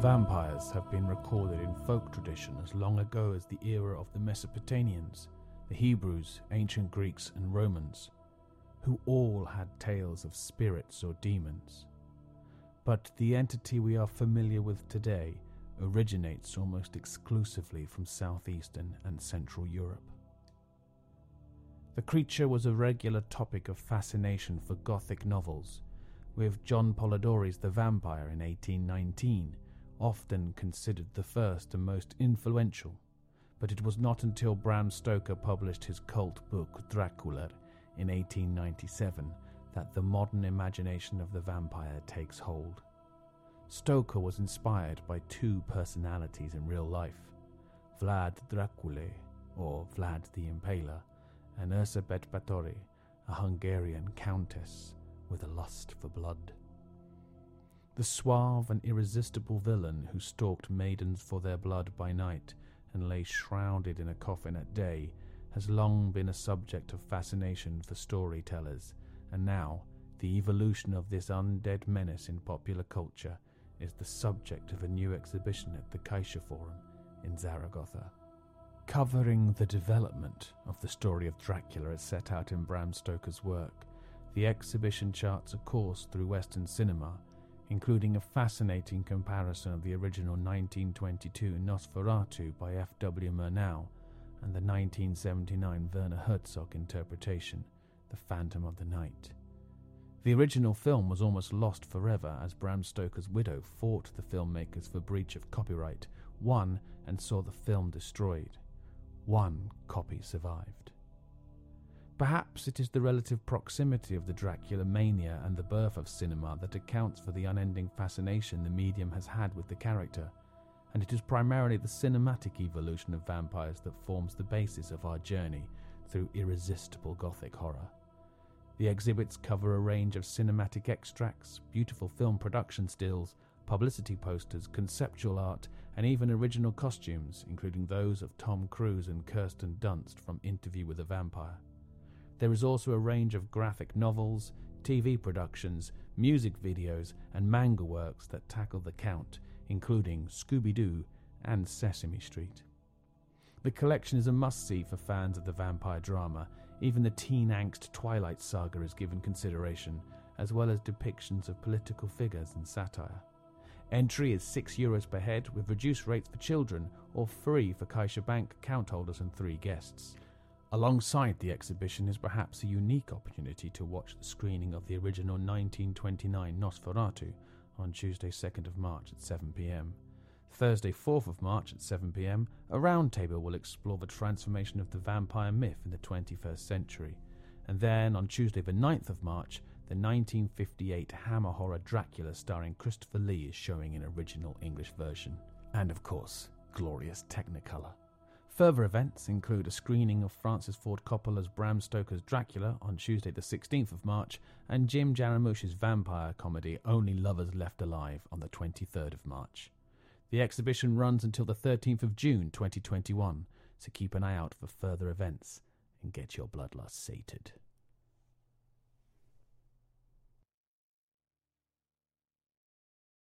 Vampires have been recorded in folk tradition as long ago as the era of the Mesopotamians, the Hebrews, ancient Greeks, and Romans, who all had tales of spirits or demons. But the entity we are familiar with today originates almost exclusively from southeastern and central Europe. The creature was a regular topic of fascination for Gothic novels, with John Polidori's The Vampire in 1819 often considered the first and most influential, but it was not until Bram Stoker published his cult book Dracula in 1897 that the modern imagination of the vampire takes hold. Stoker was inspired by two personalities in real life Vlad Dracula, or Vlad the Impaler, and Erzsébet Báthory, a Hungarian countess with a lust for blood. The suave and irresistible villain who stalked maidens for their blood by night and lay shrouded in a coffin at day has long been a subject of fascination for storytellers, and now the evolution of this undead menace in popular culture is the subject of a new exhibition at the CaixaForum in Zaragoza. Covering the development of the story of Dracula as set out in Bram Stoker's work, the exhibition charts a course through Western cinema, including a fascinating comparison of the original 1922 Nosferatu by F.W. Murnau and the 1979 Werner Herzog interpretation, The Phantom of the Night. The original film was almost lost forever as Bram Stoker's widow fought the filmmakers for breach of copyright, won, and saw the film destroyed. One copy survived. Perhaps it is the relative proximity of the Dracula mania and the birth of cinema that accounts for the unending fascination the medium has had with the character, and it is primarily the cinematic evolution of vampires that forms the basis of our journey through irresistible Gothic horror. The exhibits cover a range of cinematic extracts, beautiful film production stills, publicity posters, conceptual art, and even original costumes, including those of Tom Cruise and Kirsten Dunst from Interview with a Vampire. There is also a range of graphic novels, TV productions, music videos, and manga works that tackle the Count, including Scooby Doo and Sesame Street. The collection is a must see for fans of the vampire drama even the teen angst Twilight saga is given consideration, as well as depictions of political figures and satire. Entry is 6 euros per head with reduced rates for children or free for CaixaBank account holders and three guests. Alongside the exhibition is perhaps a unique opportunity to watch the screening of the original 1929 Nosferatu on Tuesday 2nd of March at 7 pm. Thursday, 4th of March at 7 pm, a roundtable will explore the transformation of the vampire myth in the 21st century. And then on Tuesday, the 9th of March, the 1958 Hammer horror Dracula starring Christopher Lee is showing in original English version. And of course, glorious Technicolor. Further events include a screening of Francis Ford Coppola's Bram Stoker's Dracula on Tuesday, the 16th of March, and Jim Jarmusch's vampire comedy Only Lovers Left Alive on the 23rd of March. The exhibition runs until the 13th of June 2021, so keep an eye out for further events and get your bloodlust sated.